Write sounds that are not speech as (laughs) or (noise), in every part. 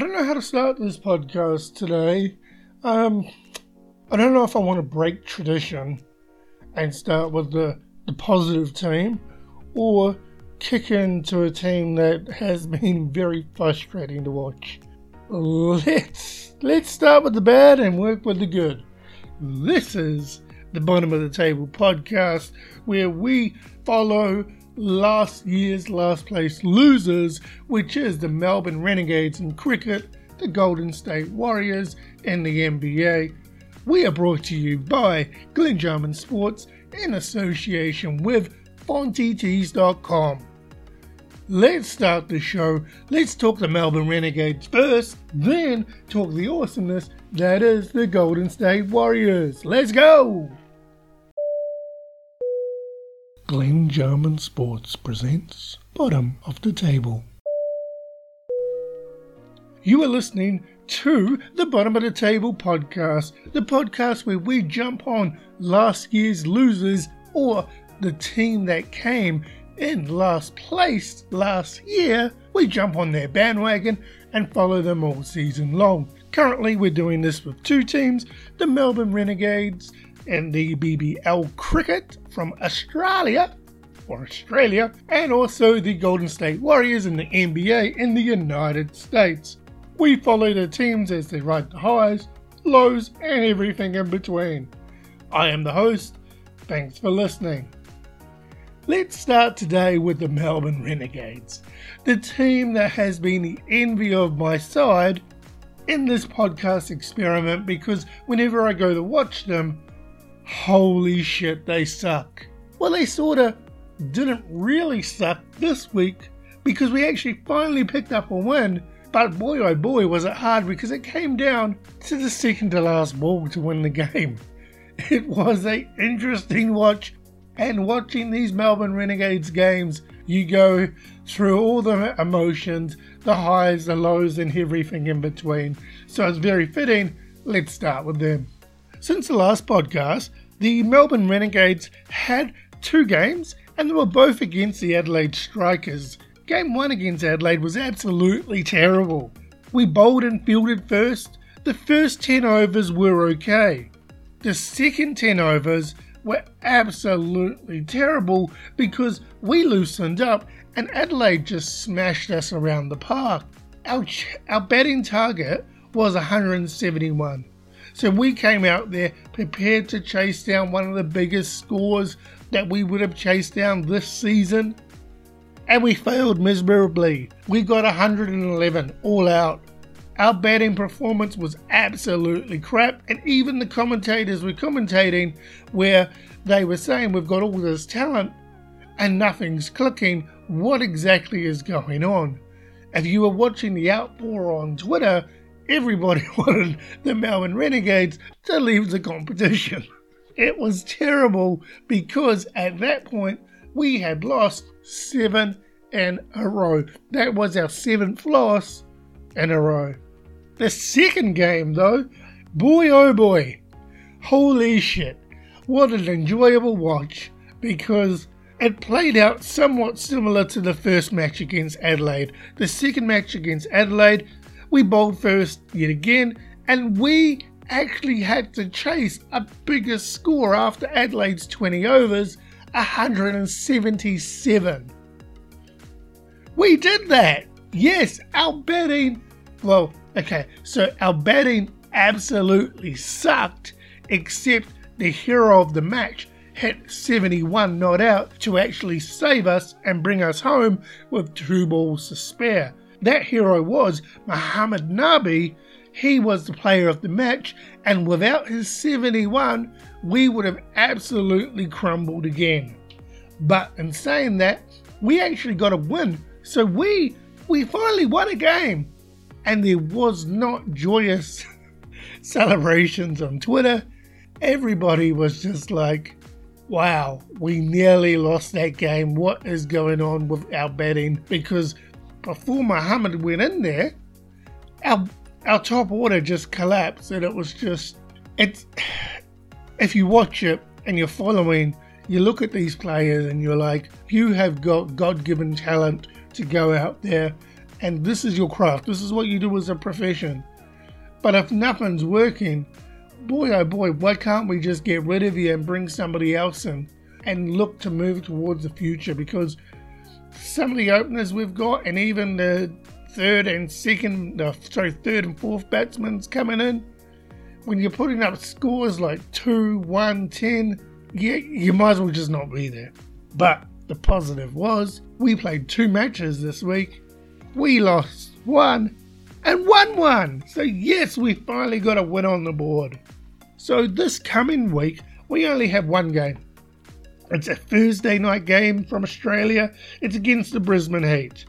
don't know how to start this podcast today. Um, I don't know if I want to break tradition and start with the, the positive team or kick into a team that has been very frustrating to watch. Let's let's start with the bad and work with the good. This is the bottom of the table podcast where we follow last year's last place losers, which is the Melbourne Renegades in cricket, the Golden State Warriors in the NBA. We are brought to you by Glen Jarman Sports in association with FontyTees.com. Let's start the show. Let's talk the Melbourne Renegades first, then talk the awesomeness that is the Golden State Warriors. Let's go! Glen Jarman Sports presents Bottom of the Table. You are listening to the Bottom of the Table podcast, the podcast where we jump on last year's losers or the team that came in last place last year. We jump on their bandwagon and follow them all season long. Currently, we're doing this with two teams the Melbourne Renegades and the BBL Cricket from Australia or Australia, and also the Golden State Warriors in the NBA in the United States. We follow the teams as they ride the highs, lows, and everything in between. I am the host. Thanks for listening. Let's start today with the Melbourne Renegades, the team that has been the envy of my side in this podcast experiment because whenever I go to watch them, holy shit, they suck. Well, they sorta didn't really suck this week because we actually finally picked up a win. But boy oh boy was it hard because it came down to the second to last ball to win the game. (laughs) It was a interesting watch and watching these Melbourne Renegades games, you go through all the emotions, the highs, the lows, and everything in between. So it's very fitting. Let's start with them. Since the last podcast, the Melbourne Renegades had two games and they were both against the Adelaide Strikers. Game 1 against Adelaide was absolutely terrible. We bowled and fielded first. The first 10 overs were okay. The second 10 overs were absolutely terrible because we loosened up and Adelaide just smashed us around the park. Our, our batting target was 171. So we came out there prepared to chase down one of the biggest scores that we would have chased down this season. And we failed miserably. We got 111 all out. Our batting performance was absolutely crap, and even the commentators were commentating where they were saying we've got all this talent and nothing's clicking. What exactly is going on? If you were watching the outpour on Twitter, everybody (laughs) wanted the Melbourne Renegades to leave the competition. It was terrible because at that point we had lost seven in a row. That was our seventh loss in a row. The second game, though, boy oh boy, holy shit, what an enjoyable watch because it played out somewhat similar to the first match against Adelaide. The second match against Adelaide, we bowled first yet again, and we actually had to chase a bigger score after Adelaide's 20 overs 177. We did that! Yes, our batting. Well, okay, so our batting absolutely sucked, except the hero of the match hit 71 not out to actually save us and bring us home with two balls to spare. That hero was Mohammad Nabi, he was the player of the match, and without his 71, we would have absolutely crumbled again. But in saying that, we actually got a win, so we we finally won a game, and there was not joyous (laughs) celebrations on Twitter. Everybody was just like, "Wow, we nearly lost that game. What is going on with our betting?" Because before Mohammad went in there, our our top order just collapsed, and it was just it's. If you watch it and you're following, you look at these players and you're like, you have got God-given talent to go out there and this is your craft. This is what you do as a profession. But if nothing's working, boy oh boy, why can't we just get rid of you and bring somebody else in and look to move towards the future? Because some of the openers we've got, and even the third and second, uh, sorry, third and fourth batsmen's coming in, when you're putting up scores like 2, 1, 10, yeah, you might as well just not be there. But the positive was we played two matches this week. We lost one and won one. So, yes, we finally got a win on the board. So, this coming week, we only have one game. It's a Thursday night game from Australia. It's against the Brisbane Heat.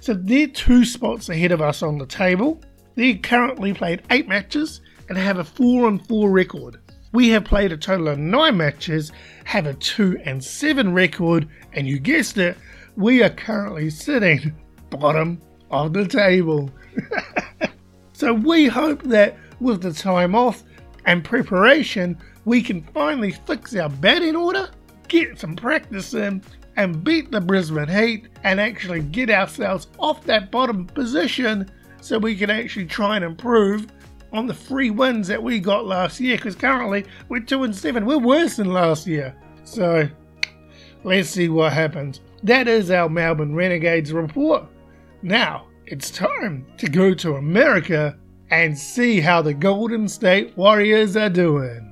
So, they're two spots ahead of us on the table. They currently played eight matches and have a 4 on 4 record. We have played a total of 9 matches, have a 2 and 7 record, and you guessed it, we are currently sitting bottom of the table. (laughs) so we hope that with the time off and preparation, we can finally fix our batting order, get some practice in, and beat the Brisbane Heat and actually get ourselves off that bottom position so we can actually try and improve on the three wins that we got last year because currently we're 2 and 7. We're worse than last year. So let's see what happens. That is our Melbourne Renegades report. Now it's time to go to America and see how the Golden State Warriors are doing.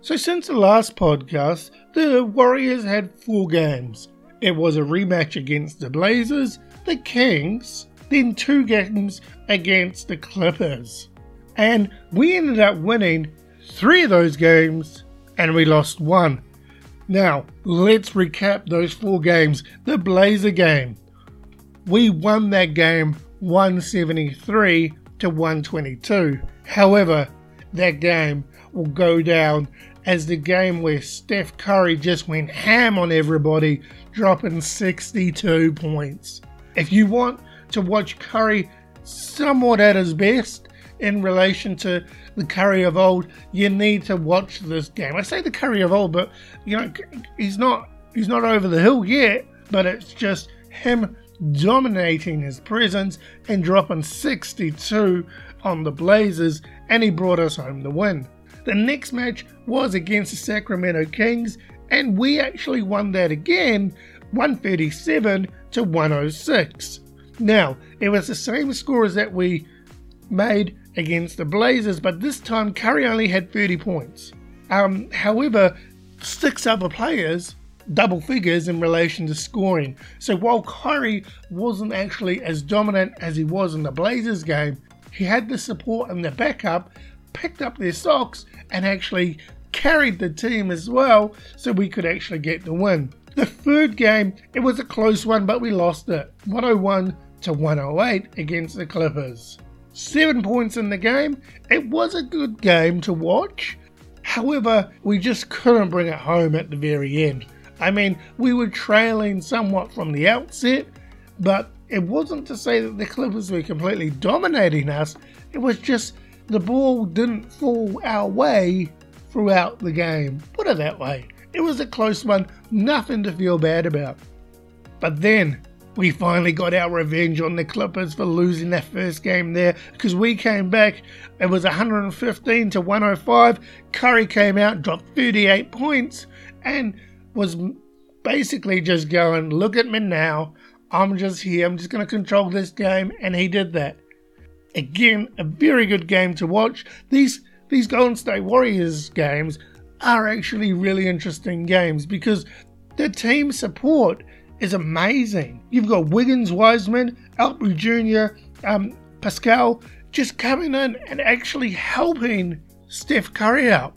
So, since the last podcast, the Warriors had four games. It was a rematch against the Blazers, the Kings, then two games against the Clippers and we ended up winning three of those games and we lost one. Now, let's recap those four games. The Blazer game. We won that game 173 to 122. However, that game will go down as the game where Steph Curry just went ham on everybody, dropping 62 points. If you want to watch Curry somewhat at his best, in relation to the Curry of old, you need to watch this game. I say the Curry of old, but you know he's not he's not over the hill yet. But it's just him dominating his presence and dropping 62 on the Blazers, and he brought us home the win. The next match was against the Sacramento Kings, and we actually won that again, 137 to 106. Now, it was the same scores that we made against the Blazers, but this time Curry only had 30 points. Um, however, six other players double figures in relation to scoring. So while Curry wasn't actually as dominant as he was in the Blazers game, he had the support and the backup, picked up their socks, and actually carried the team as well so we could actually get the win. The third game, it was a close one, but we lost it 101 to 108 against the Clippers seven points in the game. It was a good game to watch. However, we just couldn't bring it home at the very end. I mean, we were trailing somewhat from the outset, but it wasn't to say that the Clippers were completely dominating us. It was just the ball didn't fall our way throughout the game. Put it that way. It was a close one, nothing to feel bad about. But then we finally got our revenge on the Clippers for losing that first game there because we came back. It was 115 to 105. Curry came out, dropped 38 points, and was basically just going, Look at me now. I'm just here. I'm just going to control this game. And he did that. Again, a very good game to watch. These these Golden State Warriors games are actually really interesting games because the team support is amazing. You've got Wiggins, Wiseman, Oubre Jr., um, Paschall just coming in and actually helping Steph Curry out.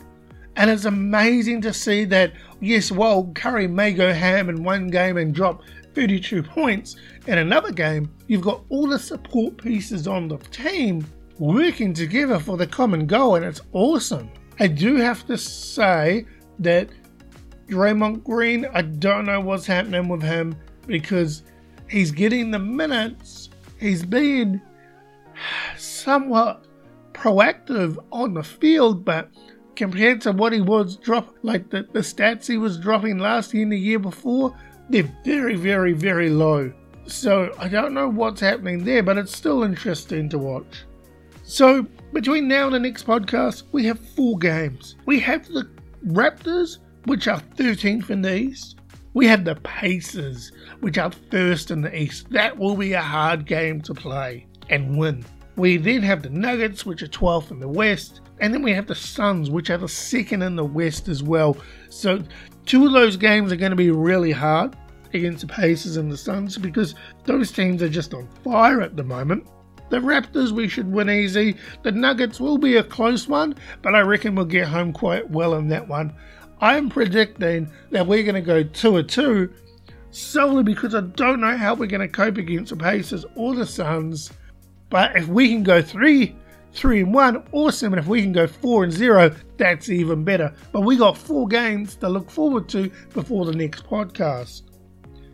And it's amazing to see that, yes, while Curry may go ham in one game and drop 32 points, in another game, you've got all the support pieces on the team working together for the common goal, and it's awesome. I do have to say that Draymond Green, I don't know what's happening with him because he's getting the minutes. He's being (sighs) somewhat proactive on the field, but compared to what he was drop like the, the stats he was dropping last year and the year before, they're very, very, very low. So I don't know what's happening there, but it's still interesting to watch. So between now and the next podcast, we have four games. We have the Raptors, which are 13th in the East. We have the Pacers, which are first in the East. That will be a hard game to play and win. We then have the Nuggets, which are 12th in the West. And then we have the Suns, which are the second in the West as well. So, two of those games are going to be really hard against the Pacers and the Suns because those teams are just on fire at the moment. The Raptors we should win easy. The Nuggets will be a close one, but I reckon we'll get home quite well in that one. I'm predicting that we're going to go 2 or 2 solely because I don't know how we're going to cope against the Pacers or the Suns. But if we can go 3 3 and 1, awesome. And if we can go 4 and 0, that's even better. But we got four games to look forward to before the next podcast.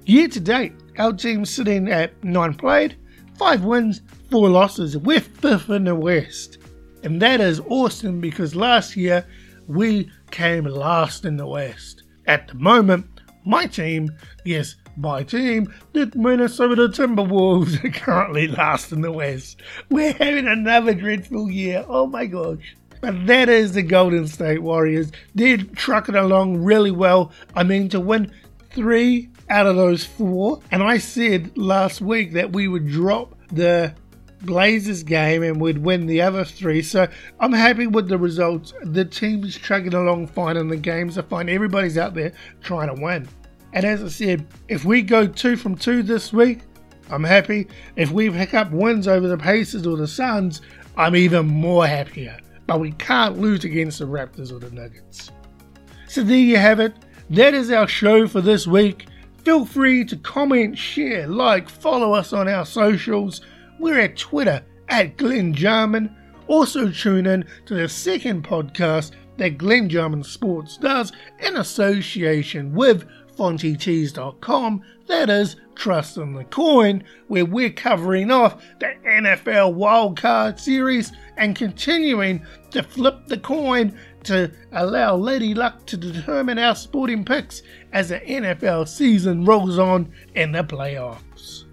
Year to date, our team's sitting at 9 played, 5 wins, 4 losses. We're 5th in the West. And that is awesome because last year we came last in the West. At the moment, my team, yes, my team, the Minnesota Timberwolves, are currently last in the West. We're having another dreadful year. Oh my gosh. But that is the Golden State Warriors. They're trucking along really well. I mean, to win three out of those four. And I said last week that we would drop the Blazers game and we'd win the other three. So I'm happy with the results. The team is chugging along fine in the games. I find everybody's out there trying to win. And as I said, if we go two from two this week, I'm happy. If we pick up wins over the Pacers or the Suns, I'm even more happier. But we can't lose against the Raptors or the Nuggets. So there you have it. That is our show for this week. Feel free to comment, share, like, follow us on our socials. We're at Twitter at Glenn Jarman. Also tune in to the second podcast that Glenn Jarman Sports does in association with FontyTees.com. That is Trust in the Coin, where we're covering off the NFL Wildcard Series and continuing to flip the coin to allow Lady Luck to determine our sporting picks as the NFL season rolls on in the playoffs.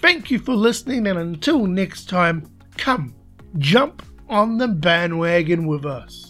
Thank you for listening, and until next time, come jump on the bandwagon with us.